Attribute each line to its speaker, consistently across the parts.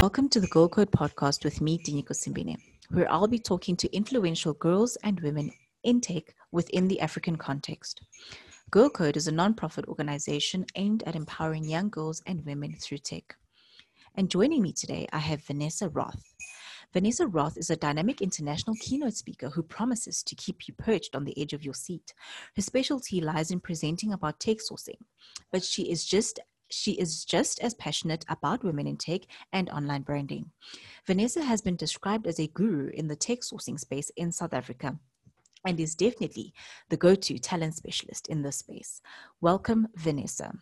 Speaker 1: Welcome to the Girl Code podcast with me, Diniko Simbine, where I'll be talking to influential girls and women in tech within the African context. Girl Code is a non-profit organization aimed at empowering young girls and women through tech. And joining me today, I have Vanessa Roth. Vanessa Roth is a dynamic international keynote speaker who promises to keep you perched on the edge of your seat. Her specialty lies in presenting about tech sourcing, but she is just she is just as passionate about women in tech and online branding. Vanessa has been described as a guru in the tech sourcing space in South Africa and is definitely the go to talent specialist in this space. Welcome, Vanessa.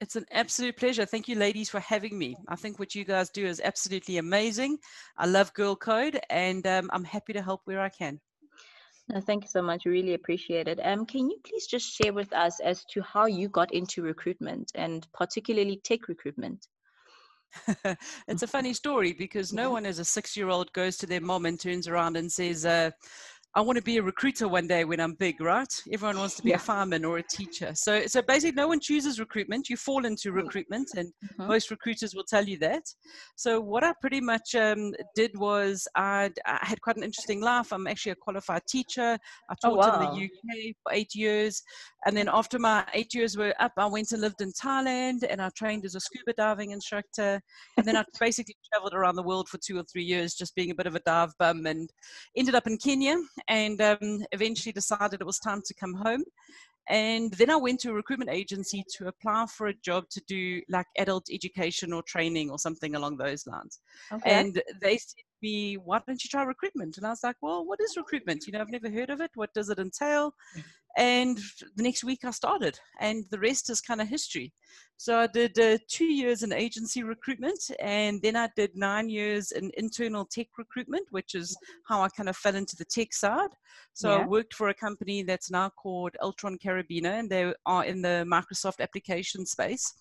Speaker 2: It's an absolute pleasure. Thank you, ladies, for having me. I think what you guys do is absolutely amazing. I love Girl Code, and um, I'm happy to help where I can.
Speaker 3: No, thank you so much. Really appreciate it. Um, can you please just share with us as to how you got into recruitment and particularly tech recruitment?
Speaker 2: it's a funny story because no one as a six year old goes to their mom and turns around and says, uh, I want to be a recruiter one day when I'm big, right? Everyone wants to be yeah. a fireman or a teacher. So, so basically, no one chooses recruitment. You fall into recruitment, and mm-hmm. most recruiters will tell you that. So, what I pretty much um, did was I'd, I had quite an interesting life. I'm actually a qualified teacher. I oh, taught oh, wow. in the UK for eight years. And then after my eight years were up, I went and lived in Thailand and I trained as a scuba diving instructor. And then I basically traveled around the world for two or three years, just being a bit of a dive bum and ended up in Kenya and um, eventually decided it was time to come home. And then I went to a recruitment agency to apply for a job to do like adult education or training or something along those lines. Okay. And they said to me, Why don't you try recruitment? And I was like, Well, what is recruitment? You know, I've never heard of it. What does it entail? And the next week I started, and the rest is kind of history. So I did uh, two years in agency recruitment, and then I did nine years in internal tech recruitment, which is how I kind of fell into the tech side. So yeah. I worked for a company that's now called Altron Karabina, and they are in the Microsoft application space.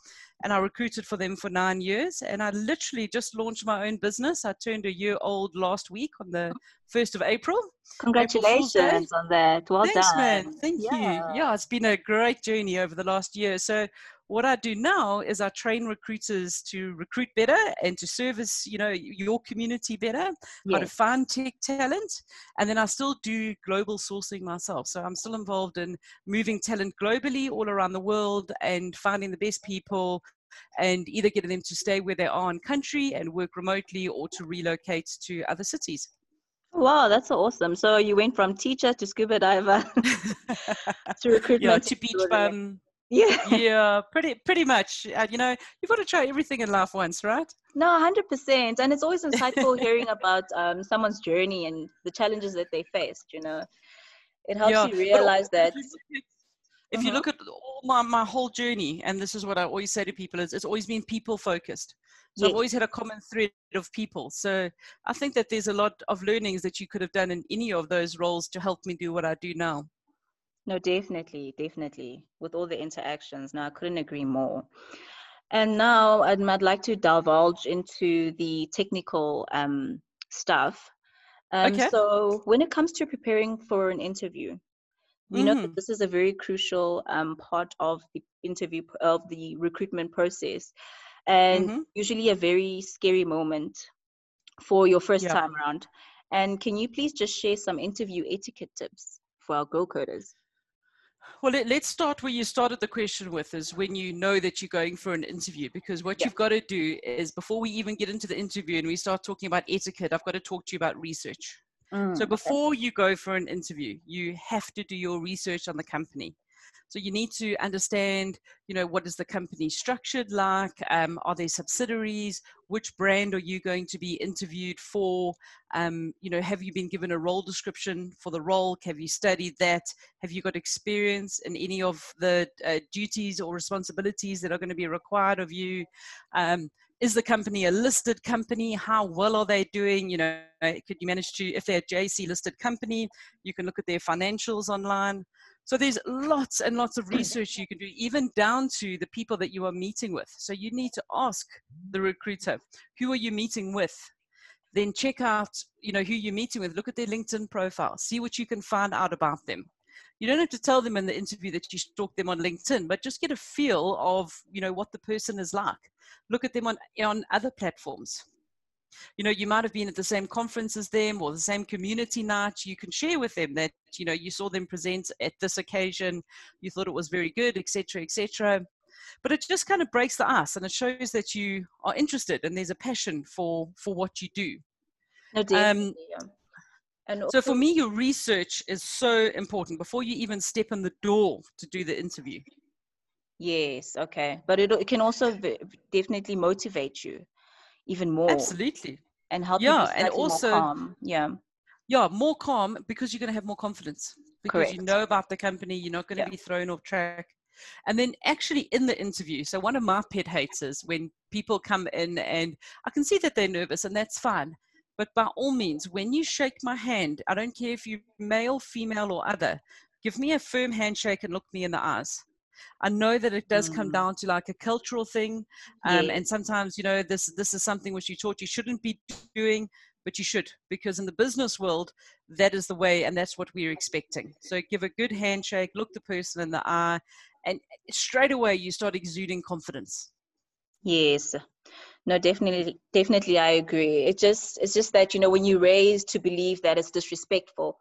Speaker 2: And I recruited for them for nine years, and I literally just launched my own business. I turned a year old last week on the 1st of April.
Speaker 3: Congratulations on that. Well
Speaker 2: Thanks,
Speaker 3: done.
Speaker 2: man. Thank yeah. you. Yeah, it's been a great journey over the last year. So what I do now is I train recruiters to recruit better and to service, you know, your community better, yes. how to find tech talent. And then I still do global sourcing myself. So I'm still involved in moving talent globally all around the world and finding the best people and either getting them to stay where they are in country and work remotely or to relocate to other cities.
Speaker 3: Wow, that's awesome. So you went from teacher to scuba diver to recruitment.
Speaker 2: Yeah, to beach bum
Speaker 3: yeah
Speaker 2: yeah pretty pretty much uh, you know you've got to try everything in life once right
Speaker 3: no 100% and it's always insightful hearing about um, someone's journey and the challenges that they faced you know it helps yeah. you realize that
Speaker 2: if you uh-huh. look at all my, my whole journey and this is what i always say to people is it's always been people focused so yes. i've always had a common thread of people so i think that there's a lot of learnings that you could have done in any of those roles to help me do what i do now
Speaker 3: no, definitely, definitely. With all the interactions, now I couldn't agree more. And now I'd, I'd like to divulge into the technical um, stuff. Um, okay. So when it comes to preparing for an interview, you mm. know that mm-hmm. this is a very crucial um, part of the interview of the recruitment process, and mm-hmm. usually a very scary moment for your first yeah. time around. And can you please just share some interview etiquette tips for our Girl Coders?
Speaker 2: Well, let, us start where you started the question with is when you know that you're going for an interview, because what yeah. you've got to do is before we even get into the interview and we start talking about etiquette, I've got to talk to you about research. Mm, so before okay. you go for an interview, you have to do your research on the company. So you need to understand, you know, what is the company structured like? Um, are there subsidiaries? Which brand are you going to be interviewed for? Um, you know, have you been given a role description for the role? Have you studied that? Have you got experience in any of the uh, duties or responsibilities that are going to be required of you? Um, is the company a listed company? How well are they doing? You know, could you manage to, if they're a JSE listed company, you can look at their financials online. So there's lots and lots of research you can do, even down to the people that you are meeting with. So you need to ask the recruiter, who are you meeting with? then check out, you know, who you're meeting with. Look at their LinkedIn profile. See what you can find out about them. You don't have to tell them in the interview that you stalked them on LinkedIn, but just get a feel of, you know, what the person is like. Look at them on on other platforms. You know you might have been at the same conference as them or the same community night. You can share with them that you know you saw them present at this occasion. You thought it was very good etc etc but it just kind of breaks the ice and it shows that you are interested and there's a passion for for what you do.
Speaker 3: No, um, yeah.
Speaker 2: And so for me your research is so important before you even step in the door to do the interview.
Speaker 3: Yes okay. But it, it can also definitely motivate you even more
Speaker 2: absolutely.
Speaker 3: and help you. yeah and also yeah.
Speaker 2: Yeah more calm because you're going to have more confidence because Correct. you know about the company you're not going to yeah. be thrown off track. And then actually in the interview so one of my pet hates is when people come in and i can see that they're nervous and that's fine but by all means when you shake my hand i don't care if you're male female or other give me a firm handshake and look me in the eyes I know that it does come mm. down to like a cultural thing, um, yeah. and sometimes you know this this is something which you taught you shouldn't be doing, but you should because in the business world that is the way, and that's what we're expecting. So give a good handshake, look the person in the eye, and straight away you start exuding confidence.
Speaker 3: Yes. No, definitely, definitely, I agree. It just, it's just that you know when you're raised to believe that it's disrespectful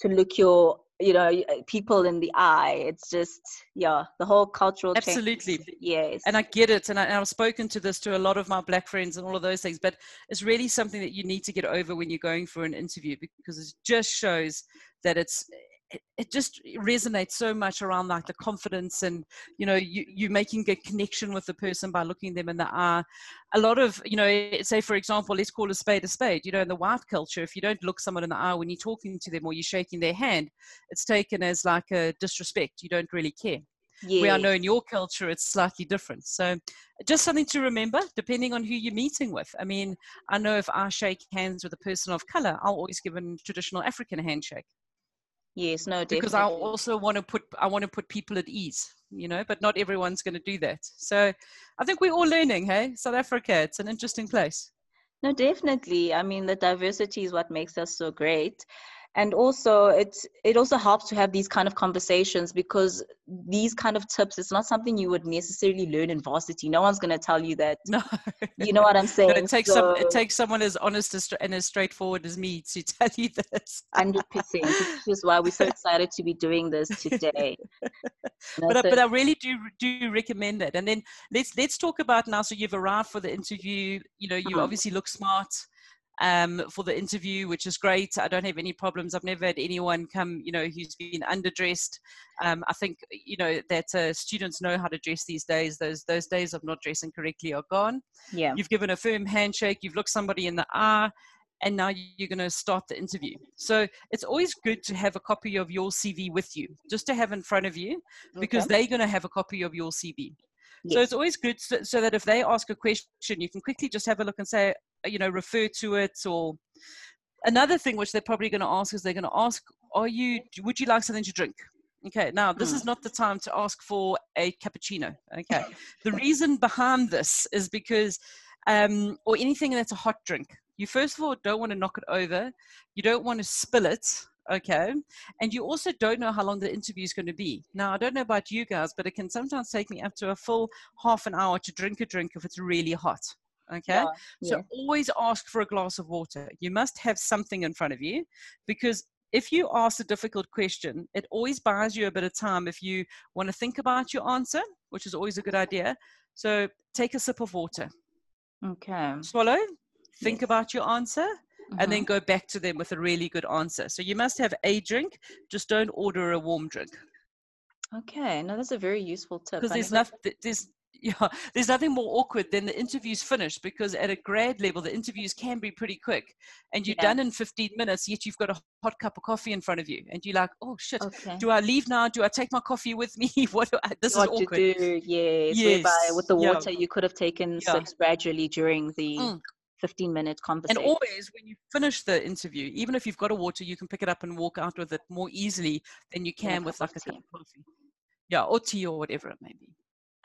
Speaker 3: to look your you know uh, people in the eye it's just yeah the whole cultural
Speaker 2: absolutely
Speaker 3: change. yes
Speaker 2: and i get it and, I, have spoken to this to a lot of my black friends and all of those things but it's really something that you need to get over when you're going for an interview because it just shows that it's it, it just resonates so much around like the confidence and you know you you making a connection with the person by looking them in the eye. A lot of you know say for example let's call a spade a spade. You know in the white culture if you don't look someone in the eye when you're talking to them or you're shaking their hand it's taken as like a disrespect. You don't really care. Where i know in your culture it's slightly different. So just something to remember depending on who you're meeting with. I mean i know if i shake hands with a person of color i'll always give a traditional african handshake
Speaker 3: Yes, no,
Speaker 2: definitely. Because I also want to put I want to put people at ease, you know, but not everyone's going to do that. So I think we're all learning, hey? South Africa, it's an interesting place.
Speaker 3: No, definitely. I mean, the diversity is what makes us so great and also it's it also helps to have these kind of conversations because these kind of tips it's not something you would necessarily learn in varsity. No one's going to tell you that. No. You know what i'm saying
Speaker 2: it takes so, some it takes someone as honest as, and as straightforward as me to tell you this.
Speaker 3: 100% which is why we're so excited to be doing this today.
Speaker 2: But, I, but i really do do recommend it. And then let's let's talk about now so you've arrived for the interview. You know you uh-huh. obviously look smart um, for the interview, which is great. I don't have any problems. I've never had anyone come, you know, who's been underdressed. Um, I think, you know, that uh, students know how to dress these days. Those those days of not dressing correctly are gone.
Speaker 3: Yeah.
Speaker 2: You've given a firm handshake. You've looked somebody in the eye. And now you're going to start the interview. So it's always good to have a copy of your CV with you, just to have in front of you, because okay. they're going to have a copy of your CV. Yes. So it's always good so, so, that if they ask a question, you can quickly just have a look and say, you know refer to it or another thing which they're probably going to ask is they're going to ask are you would you like something to drink? Okay now this is hmm. not the time to ask for a cappuccino okay? The reason behind this is because um, or anything that's a hot drink. You first of all don't want to knock it over you don't want to spill it okay? And you also don't know how long the interview is going to be. Now i don't know about you guys but it can sometimes take me up to a full half an hour to drink a drink if it's really hot okay? Yeah, so yeah. always ask for a glass of water. You must have something in front of you because if you ask a difficult question it always buys you a bit of time if you want to think about your answer which is always a good idea. So take a sip of water.
Speaker 3: Okay.
Speaker 2: Swallow think yes. about your answer and then mm-hmm. go back to them with a really good answer. So you must have a drink just don't order a warm drink.
Speaker 3: Okay no that's a very useful tip.
Speaker 2: Because there's nothing there's yeah, there's nothing more awkward than the interview's finished because at a grad level, the interviews can be pretty quick and you're yeah. done in 15 minutes, yet you've got a hot cup of coffee in front of you. And you're like, oh shit, okay. do I leave now? Do I take my coffee with me? what do I, this what is awkward. To
Speaker 3: do, yes, yes. Whereby with the water, yeah. you could have taken yeah. sips gradually during the. Mm. 15 minute conversation.
Speaker 2: And always, when you finish the interview, even if you've got a water, you can pick it up and walk out with it more easily than you can with like a cup of coffee. Yeah, or tea or whatever it may be.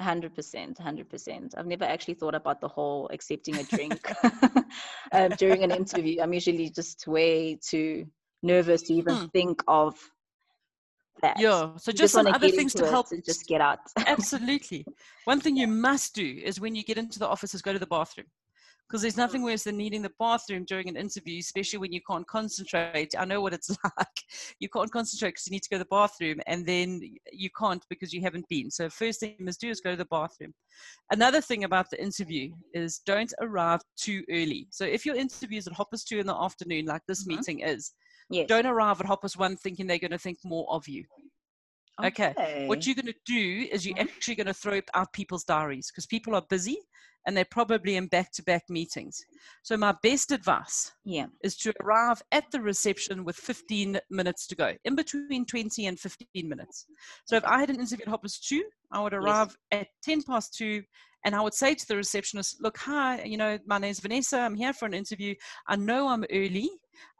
Speaker 3: Hundred percent, hundred percent. I've never actually thought about the whole accepting a drink um, during an interview. I'm usually just way too nervous to even hmm. think of that.
Speaker 2: Yeah. So just, just some other things to help.
Speaker 3: just get out.
Speaker 2: absolutely. One thing you must do is when you get into the office is go to the bathroom because there's nothing worse than needing the bathroom during an interview, especially when you can't concentrate. I know what it's like. You can't concentrate because you need to go to the bathroom, and then you can't because you haven't been. So, first thing you must do is go to the bathroom. Another thing about the interview is don't arrive too early. So, if your interview is at Hoppers 2 in the afternoon, like this mm-hmm. meeting is, yes. don't arrive at Hoppers 1 thinking they're going to think more of you. Okay. okay. What you're going to do is you're mm-hmm. actually going to throw out people's diaries because people are busy and they're probably in back to back meetings. So, my best advice
Speaker 3: yeah.
Speaker 2: is to arrive at the reception with 15 minutes to go, in between 20 and 15 minutes. So, if I had an interview at Hoppers 2, I would arrive yes. at 10 past 2 and I would say to the receptionist, Look, hi, you know, my name's Vanessa. I'm here for an interview. I know I'm early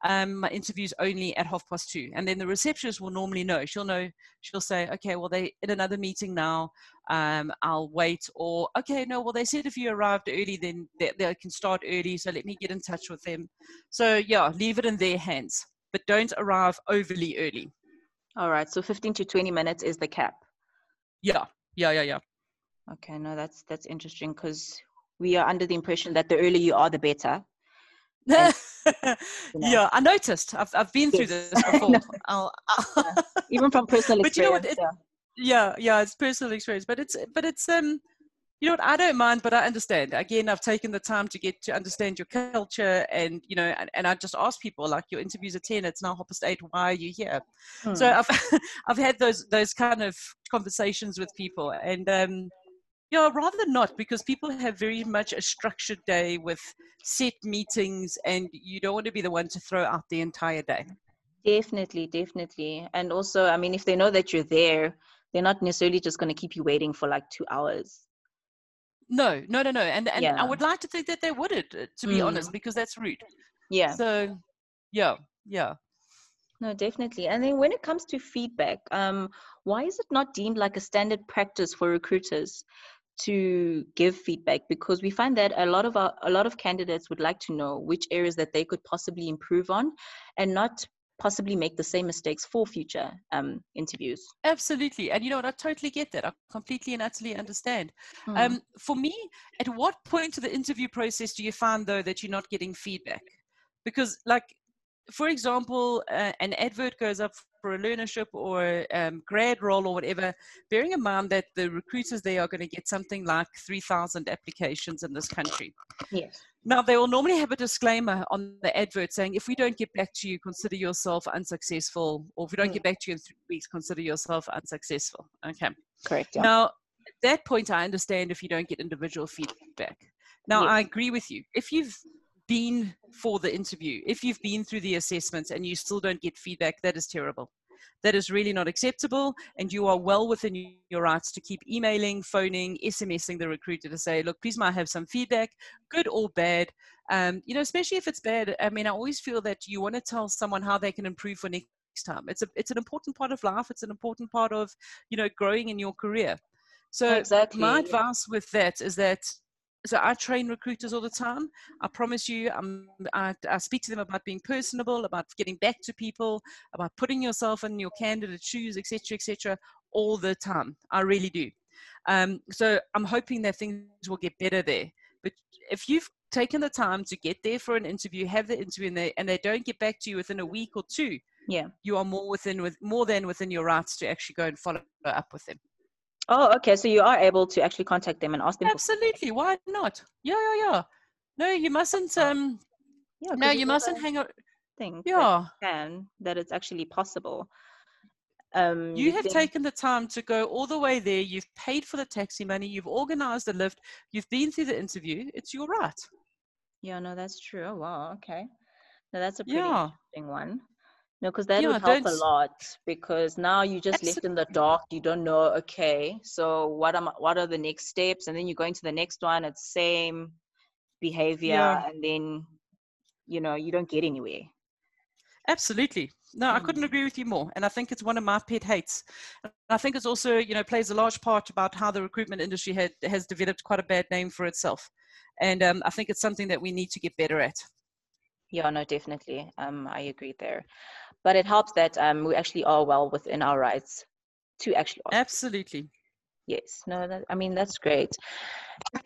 Speaker 2: um, my interview's only at half past two. And then the receptionist will normally know. She'll know, she'll say, okay, well, they're in another meeting now. Um, I'll wait. Or, okay, no, well, they said if you arrived early, then they, they can start early. So let me get in touch with them. So, yeah, leave it in their hands, but don't arrive overly early.
Speaker 3: All right. So 15 to 20 minutes is the cap.
Speaker 2: Yeah. Yeah. Yeah. Yeah.
Speaker 3: Okay. No, that's, that's interesting because we are under the impression that the earlier you are, the better.
Speaker 2: And, you know. Yeah, I noticed. I've I've been yes. through this before. I'll,
Speaker 3: I'll Even from personal experience. But you know what?
Speaker 2: It, yeah. Yeah, yeah, it's personal experience. But it's but it's um you know what i don't mind but i understand again i've taken the time to get to understand your culture and you know and, and i just ask people like your interviews are 10 it's now half past 8 why are you here hmm. so i've i've had those those kind of conversations with people and um yeah, rather not, because people have very much a structured day with set meetings, and you don't want to be the one to throw out the entire day.
Speaker 3: Definitely, definitely. And also, I mean, if they know that you're there, they're not necessarily just going to keep you waiting for like two hours.
Speaker 2: No, no, no, no. And and yeah. I would like to think that they wouldn't, uh, to be mm. honest, because that's rude.
Speaker 3: Yeah.
Speaker 2: So, yeah, yeah.
Speaker 3: No, definitely. And then when it comes to feedback, um, why is it not deemed like a standard practice for recruiters to give feedback because we find that a lot of our, a lot of candidates would like to know which areas that they could possibly improve on and not possibly make the same mistakes for future um, interviews.
Speaker 2: Absolutely. And you know what? I totally get that. I completely and utterly understand. Mm. Um, for me, at what point of the interview process do you find, though, that you're not getting feedback? Because, like, for example, uh, an advert goes up for a learnership or um, grad role or whatever, bearing in mind that the recruiters they are going to get something like 3,000 applications in this country.
Speaker 3: Yes.
Speaker 2: Now, they will normally have a disclaimer on the advert saying, if we don't get back to you, consider yourself unsuccessful, or if we don't mm. get back to you in three weeks, consider yourself unsuccessful. Okay.
Speaker 3: Correct.
Speaker 2: Yeah. Now, at that point, I understand if you don't get individual feedback. Now. I agree with you. If you've been for the interview, if you've been through the assessments and you still don't get feedback, that is terrible. That is really not acceptable, and you are well within your rights to keep emailing, phoning, SMSing the recruiter to say, "Look, please, might have some feedback, good or bad." Um, you know, especially if it's bad. I mean, I always feel that you want to tell someone how they can improve for next time. It's a it's an important part of life. It's an important part of you know growing in your career. So exactly. my advice with that is that so I train recruiters all the time. I promise you, I'm, I, I, speak to them about being personable, about getting back to people, about putting yourself in your candidate shoes, etc., etc., all the time. I really do. Um, so I'm hoping that things will get better there. But if you've taken the time to get there for an interview, have the interview, and they, and they don't get back to you within a week or two,
Speaker 3: yeah,
Speaker 2: you are more within with more than within your rights to actually go and follow up with them.
Speaker 3: Oh, okay. So you are able to actually contact them and ask them.
Speaker 2: Absolutely. Why not? Yeah, yeah, yeah. No, you mustn't. Um, yeah. No, you mustn't hang out.
Speaker 3: Think yeah. That, can, that it's actually possible. Um,
Speaker 2: you have then- taken the time to go all the way there. You've paid for the taxi money. You've organized the lift. You've been through the interview. It's your right.
Speaker 3: Yeah, no, that's true. Oh, wow. Okay. No, that's a pretty yeah. interesting one. No, because that yeah, would help a lot because now you just Absolutely. left in the dark. You don't know, okay, so what am what are the next steps? And then you're going to the next one, it's same behavior, yeah. and then you know, you don't get anywhere.
Speaker 2: Absolutely. No, I couldn't
Speaker 3: Mm.
Speaker 2: agree with you more. And I think it's one of my pet hates. And I think it's also, you know, plays a large part about how the recruitment industry had, has developed quite a bad name for itself. And um, I think it's something that we need to get better at.
Speaker 3: Yeah, no, definitely. Um, I agree there. But it helps that um, we actually are well within our rights to actually ask.
Speaker 2: Absolutely.
Speaker 3: Yes, no, that, I mean that's great.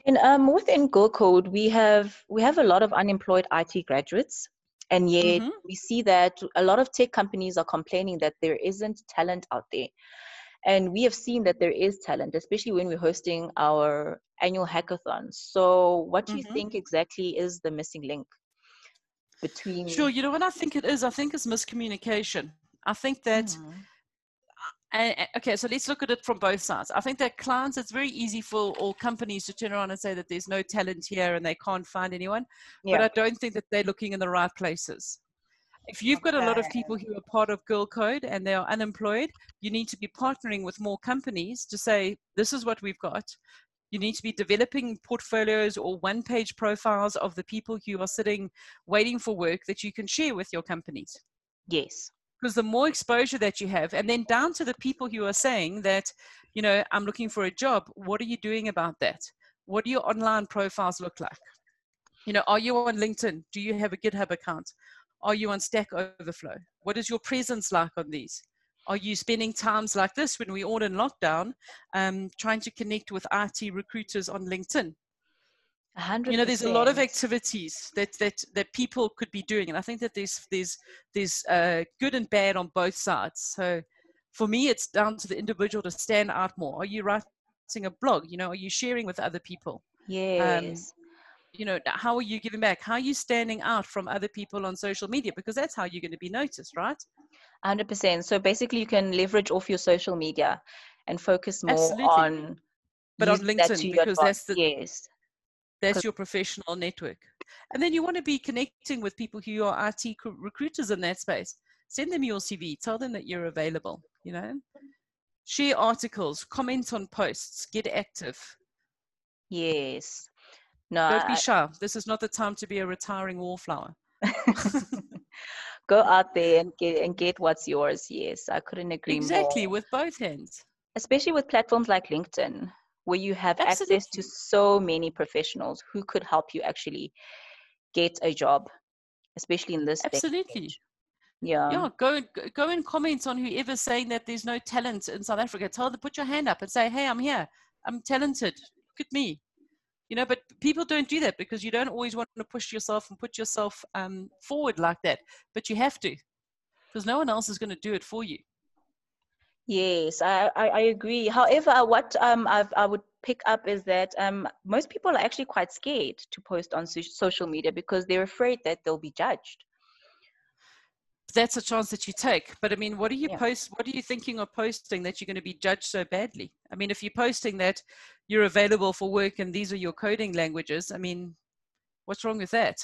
Speaker 3: And um, within Girl Code, we have we have a lot of unemployed IT graduates, and yet
Speaker 2: Mhm.
Speaker 3: we see that a lot of tech companies are complaining that there isn't talent out there. And we have seen that there is talent, especially when we're hosting our annual hackathons. So, what do you
Speaker 2: Mhm.
Speaker 3: think exactly is the missing link between?
Speaker 2: Sure. You know what I think it is? I think it's miscommunication. I think that
Speaker 3: Mhm.
Speaker 2: and, and- okay, so let's look at it from both sides. I think that clients, it's very easy for all companies to turn around and say that there's no talent here and they can't find anyone. But I don't think that they're looking in the right places. If you've got a lot of people who are part of Girl Code and they are unemployed, you need to be partnering with more companies to say, this is what we've got. You need to be developing portfolios or one page profiles of the people who are sitting waiting for work that you can share with your companies.
Speaker 3: Yes.
Speaker 2: because the more exposure that you have and then down to the people who are saying that you know i'm looking for a job what are you doing about that? What do your online profiles look like? You know are you on linkedin? Do you have a github account? Are you on stack overflow? What is your presence like on these are you spending times like this when we're all in lockdown um, trying to connect with it recruiters on linkedin?
Speaker 3: A hundred
Speaker 2: you know there's a lot of activities that that that people could be doing and i think that there's there's there's uh, good and bad on both sides. So for me it's down to the individual to stand out more. Are you writing a blog? You know are you sharing with other people?
Speaker 3: Yes.
Speaker 2: you know how are you giving back? How are you standing out from other people on social media? Because that's how you're going to be noticed right
Speaker 3: Hundred percent. So basically, you can leverage off your social media and focus more
Speaker 2: Absolutely.
Speaker 3: on.
Speaker 2: But on LinkedIn, because that's the-
Speaker 3: yes,
Speaker 2: that's your professional network. And then you want to be connecting with people who are it recruiters in that space. Send them your cv tell them that you're available you know? Share articles. Comment on posts. Get active.
Speaker 3: Yes. No,
Speaker 2: don't be
Speaker 3: I-
Speaker 2: shy. This is not the time to be a retiring wallflower
Speaker 3: go out there and get and get what's yours. Yes, I couldn't agree with
Speaker 2: exactly
Speaker 3: more.
Speaker 2: with both hands
Speaker 3: Especially with platforms like LinkedIn, where you have access to so many professionals who could help you actually get a job, especially in this
Speaker 2: absolutely.
Speaker 3: Yeah.
Speaker 2: yeah go and go- go and comment on whoever's saying that there's no talent in south africa tell them put your hand up and say hey i'm here i'm talented look at me you know but people don't do that because you don't always want to push yourself and put yourself um, forward like that but you have to because no one else is going to do it for you
Speaker 3: Yes, I, I, I agree. However, what um I've, I would pick up is that um most people are actually quite scared to post on so- social media because they're afraid that they'll be judged.
Speaker 2: That's a chance that you take. But i mean what are you
Speaker 3: Yeah.
Speaker 2: post what are you thinking of posting that you're going to be judged so badly? I mean if you're posting that you're available for work and these are your coding languages i mean what's wrong with that?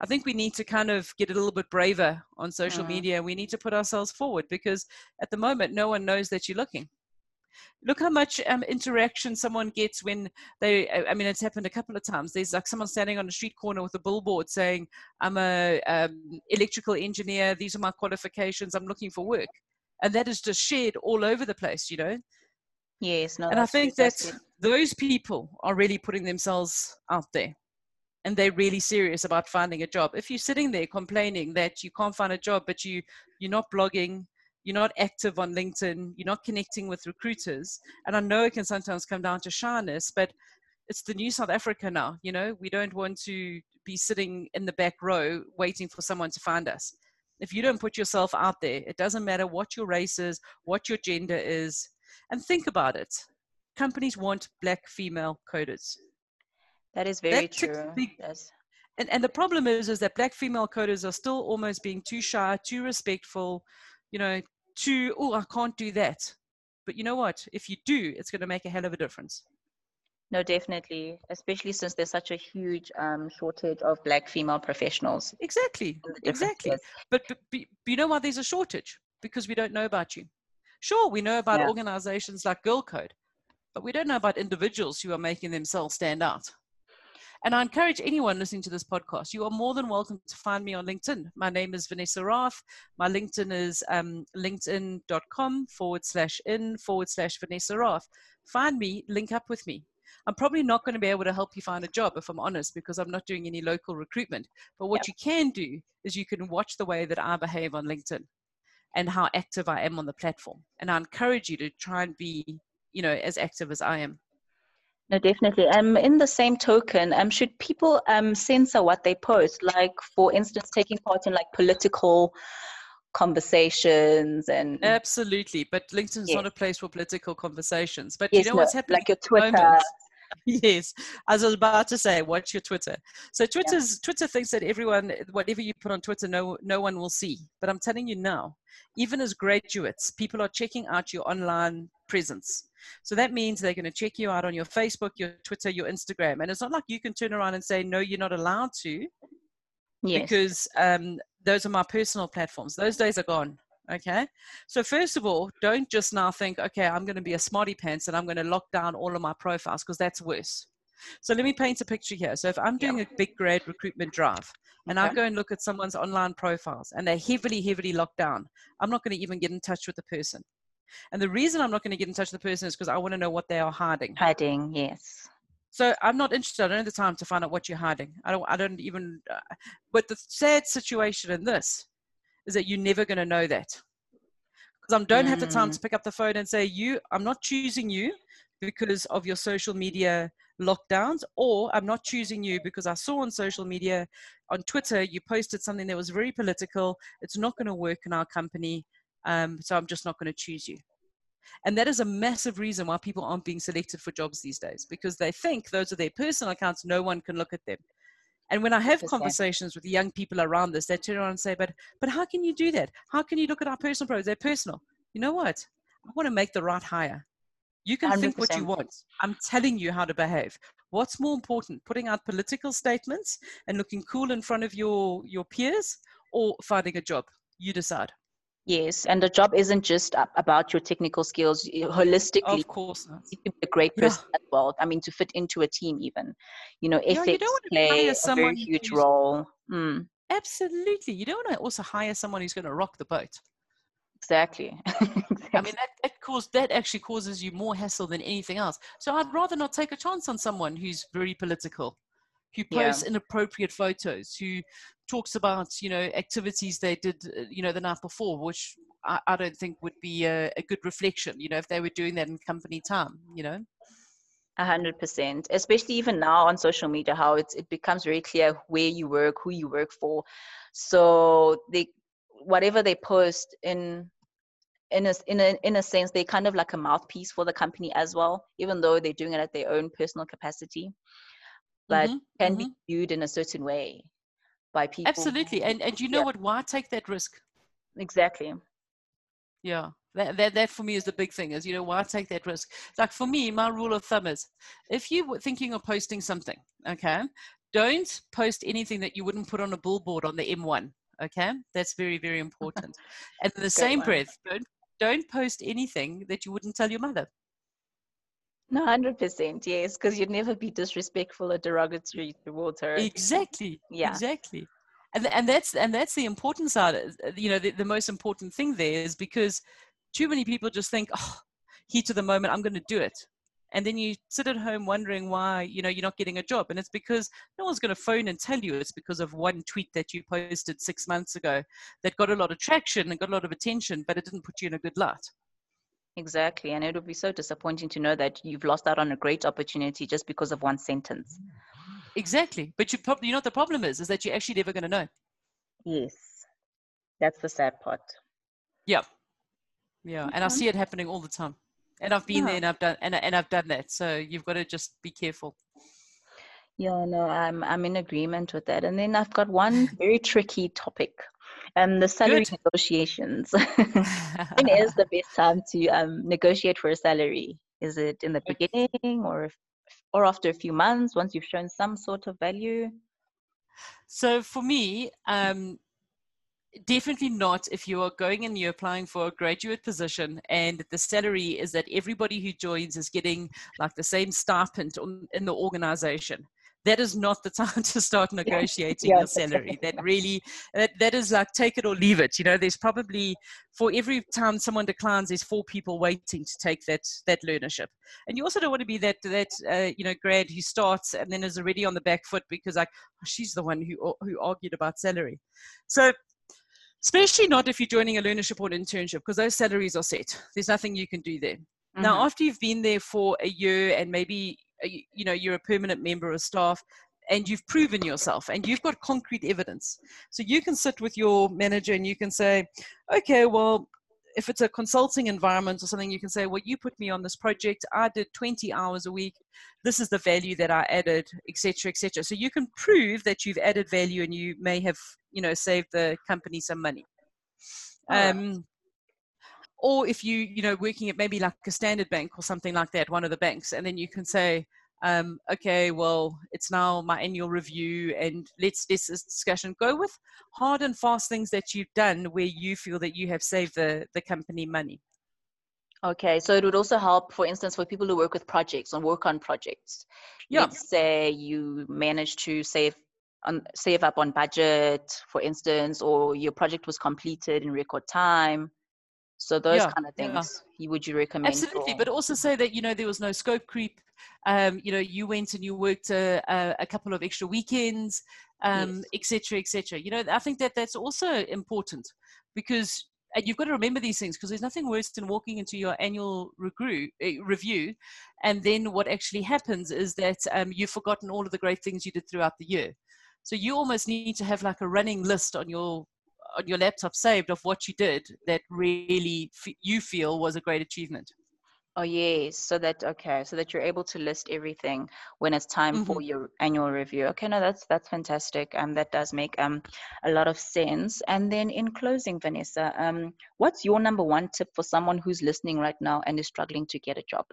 Speaker 2: I think we need to kind of get a little bit braver on social
Speaker 3: Mhm.
Speaker 2: media. We need to put ourselves forward because at the moment no one knows that you're looking look how much um, interaction someone gets when they I- i mean it's happened a couple of times. There's like someone standing on a street corner with a billboard saying i'm a um, electrical engineer. These are my qualifications. I'm looking for work. And that is just shared all over the place you know?
Speaker 3: Yes, no.
Speaker 2: and i think that those people are really putting themselves out there. And they're really serious about finding a job. If you're sitting there complaining that you can't find a job but you you're not blogging you're not active on linkedin you're not connecting with recruiters. And i know it can sometimes come down to shyness but it's the new south africa now you know? We don't want to be sitting in the back row waiting for someone to find us. If you don't put yourself out there it doesn't matter what your race is what your gender is and think about it. Companies want black female coders.
Speaker 3: That is very
Speaker 2: that
Speaker 3: true.
Speaker 2: big-
Speaker 3: That's,
Speaker 2: and, and the problem is is that black female coders are still almost being too shy too respectful you know to, oh i can't do that. But you know what? If you do it's going to make a hell of a difference.
Speaker 3: No, definitely. Especially since there's such a huge um shortage of black female professionals
Speaker 2: exactly.
Speaker 3: in the different
Speaker 2: exactly. but, but, but you know why there's a shortage? Because we don't know about you. Sure we know about
Speaker 3: Yeah.
Speaker 2: organizations like girl code but we don't know about individuals who are making themselves stand out And I encourage anyone listening to this podcast, you are more than welcome to find me on LinkedIn. My name is Vanessa Raath. My LinkedIn is um, linkedin.com forward slash in forward slash Vanessa Raath. Find me, link up with me. I'm probably not going to be able to help you find a job if I'm honest, because I'm not doing any local recruitment. But what yep. you can do is you can watch the way that I behave on LinkedIn and how active I am on the platform. And I encourage you to try and be, you know, as active as I am.
Speaker 3: No, definitely. Um, in the same token, um, should people um censor what they post? Like, for instance, taking part in like political conversations and
Speaker 2: absolutely. But LinkedIn is yes. not a place for political conversations. But yes, you know no, what's happening?
Speaker 3: Like your Twitter.
Speaker 2: yes, as I was about to say, watch your Twitter. So Twitter's yeah. Twitter thinks that everyone, whatever you put on Twitter, no no one will see. But I'm telling you now, even as graduates, people are checking out your online presence. So that means they're going to check you out on your Facebook, your Twitter, your Instagram. And it's not like you can turn around and say, no, you're not allowed to. Yes. Because um, those are my personal platforms. Those days are gone. Okay. So, first of all, don't just now think, okay, I'm going to be a smarty pants and I'm going to lock down all of my profiles because that's worse. So, let me paint a picture here. So, if I'm doing a big grade recruitment drive and okay. I go and look at someone's online profiles and they're heavily, heavily locked down, I'm not going to even get in touch with the person. And the reason I'm not going to get in touch with the person is because I want to know what they are hiding.
Speaker 3: Hiding, yes.
Speaker 2: So I'm not interested. I don't have the time to find out what you're hiding. I don't. I don't even. Uh, but the sad situation in this is that you're never going to know that because I don't mm. have the time to mm. pick up the phone and say you. I'm not choosing you because of your social media lockdowns, or I'm not choosing you because I saw on social media, on Twitter, you posted something that was very political. It's not going to work in our company. Um, so I'm just not going to choose you. And that is a massive reason why people aren't being selected for jobs these days because they think those are their personal accounts, no one can look at them. And when I have conversations with young people around this, they turn around and say, but, but how can you do that? How can you look at our personal profiles? They're personal. You know what? I want to make the right hire. You can 100%. think what you want. I'm telling you how to behave. What's more important, putting out political statements and looking cool in front of your, your peers or finding a job? You decide.
Speaker 3: Yes, and the job isn't just about your technical skills. Holistically,
Speaker 2: of course,
Speaker 3: you can be a great person yeah. as well. I mean, to fit into a team, even you know, ethics yeah, play a very huge role. Mm.
Speaker 2: Absolutely, you don't want to also hire someone who's going to rock the boat.
Speaker 3: Exactly.
Speaker 2: exactly. I mean, that that cause that actually causes you more hassle than anything else. So I'd rather not take a chance on someone who's very political who posts yeah. inappropriate photos, who talks about you know activities they did uh, you know the night before, which I, I don't think would be a, a, good reflection. You know, if they were doing that in company time, you know.
Speaker 3: A hundred percent, especially even now on social media, how it's it becomes very clear where you work, who you work for. So they, whatever they post in in a, in a in a sense they're kind of like a mouthpiece for the company as well even though they're doing it at their own personal capacity but mm-hmm. can mm-hmm. be viewed in a certain way by people.
Speaker 2: Absolutely. And and you know yeah. what? Why take that risk?
Speaker 3: Exactly.
Speaker 2: Yeah. That, that that for me is the big thing is you know why take that risk like for me my rule of thumb is if you were thinking of posting something okay don't post anything that you wouldn't put on a billboard on the m1 okay that's very very important and in the same one. breath don't don't post anything that you wouldn't tell your mother
Speaker 3: no, hundred percent, yes, because you'd never be disrespectful or derogatory towards her.
Speaker 2: Exactly. Yeah. Exactly. And and that's and that's the important side. Uh, you know, the, the most important thing there is because too many people just think, oh, heat of the moment, I'm going to do it, and then you sit at home wondering why you know you're not getting a job, and it's because no one's going to phone and tell you it's because of one tweet that you posted six months ago that got a lot of traction and got a lot of attention, but it didn't put you in a good light.
Speaker 3: Exactly. And it would be so disappointing to know that you've lost out on a great opportunity just because of one sentence.
Speaker 2: Exactly. But you probably, you know what the problem is, is that you're actually never going to know.
Speaker 3: Yes. That's the sad part.
Speaker 2: Yeah. Yeah. And I mm-hmm. see it happening all the time. And I've been yeah. there and I've done, and, and I've done that. So you've got to just be careful.
Speaker 3: Yeah, no, I'm I'm in agreement with that. And then I've got one very tricky topic and the salary Good. negotiations. when is the best time to um, negotiate for a salary? Is it in the beginning or or after a few months once you've shown some sort of value?
Speaker 2: So for me, um, definitely not if you are going and you're applying for a graduate position and the salary is that everybody who joins is getting like the same stipend in the organization that is not the time to start negotiating
Speaker 3: Yeah.
Speaker 2: your salary. That really, that, that is like take it or leave it. You know, there's probably for every time someone declines, there's four people waiting to take that that learnership. And you also don't want to be that that uh, you know grad who starts and then is already on the back foot because like oh, she's the one who who argued about salary. So. Especially not if you're joining a learnership or an internship, because those salaries are set. There's nothing you can do there. Now,
Speaker 3: Mhm.
Speaker 2: after you've been there for a year and maybe uh, you know you're a permanent member of staff and you've proven yourself and you've got concrete evidence, so you can sit with your manager and you can say, okay, well, if it's a consulting environment or something, you can say, well, you put me on this project. I did 20 hours a week. This is the value that I added, etc., etc. So you can prove that you've added value and you may have, you know, saved the company some money. Um, or if you you know working at maybe like a standard bank or something like that one of the banks and then you can say um, okay well it's now my annual review and let's let's this discussion go with hard and fast things that you've done where you feel that you have saved the the company money
Speaker 3: Okay, so it would also help, for instance, for people who work with projects and work on projects.
Speaker 2: Yeah.
Speaker 3: Let's say you manage to save on save up on budget, for instance, or your project was completed in record time. So those
Speaker 2: Yeah,
Speaker 3: kind of
Speaker 2: yeah.
Speaker 3: things you would you recommend?
Speaker 2: absolutely
Speaker 3: for-
Speaker 2: but also say that you know there was no scope creep um, you know you went and you worked a, a, a couple of extra weekends um,
Speaker 3: Yes.
Speaker 2: et cetera, et. You know, I think that that's also important because and you've got to remember these things because there's nothing worse than walking into your annual uh, review and then what actually happens is that um, you've forgotten all of the great things you did throughout the year. So you almost need to have like a running list on your on your laptop saved of what you did that really f- you feel was a great achievement.
Speaker 3: Oh yes, so that okay, so that you're able to list everything when it's time for your annual review. Okay, no, that's that's fantastic. Um, that does make um a lot of sense. And then in closing, Vanessa, um, what's your number one tip for someone who's listening right now and is struggling to get a job?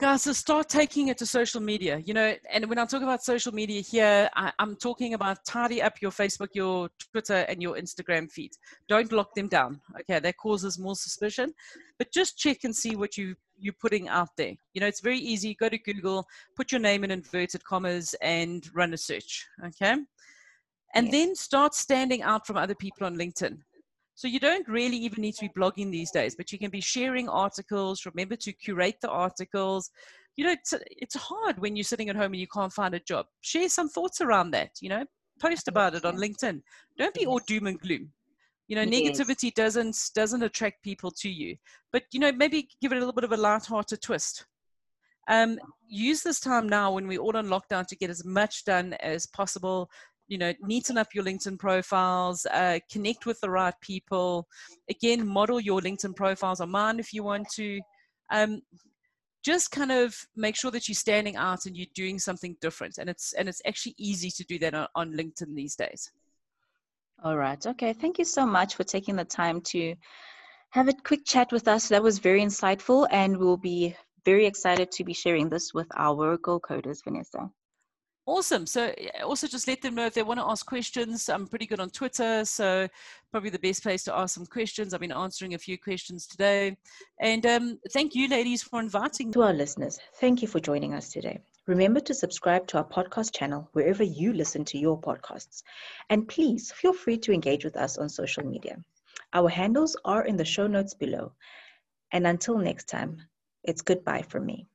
Speaker 2: Guys, so start taking it to social media. You know, and when I talk about social media here, I, I'm talking about tidy up your Facebook, your Twitter, and your Instagram feeds. Don't lock them down. Okay, that causes more suspicion. But just check and see what you you're putting out there. You know, it's very easy. Go to Google, put your name in inverted commas, and run a search. Okay, and
Speaker 3: Yes.
Speaker 2: then start standing out from other people on LinkedIn. So you don't really even need to be blogging these days, but you can be sharing articles. Remember to curate the articles. You know, it's, it's hard when you're sitting at home and you can't find a job. Share some thoughts around that. You know, post about it on LinkedIn. Don't be all doom and gloom. You know, negativity doesn't doesn't attract people to you. But you know, maybe give it a little bit of a light-hearted twist. Um, use this time now when we're all on lockdown to get as much done as possible you know neaten up your linkedin profiles uh, connect with the right people again model your linkedin profiles on mine if you want to um, just kind of make sure that you're standing out and you're doing something different and it's and it's actually easy to do that on, on linkedin these days
Speaker 3: All right. Okay. Thank you so much for taking the time to have a quick chat with us. That was very insightful, and we'll be very excited to be sharing this with our Girl Coders, Vanessa.
Speaker 2: Awesome. So also just let them know if they want to ask questions. I'm pretty good on Twitter, so probably the best place to ask some questions. I've been answering a few questions today. And um, thank you, ladies, for inviting
Speaker 3: To our listeners, thank you for joining us today. Remember to subscribe to our podcast channel wherever you listen to your podcasts. And please feel free to engage with us on social media. Our handles are in the show notes below. And until next time, it's goodbye from me.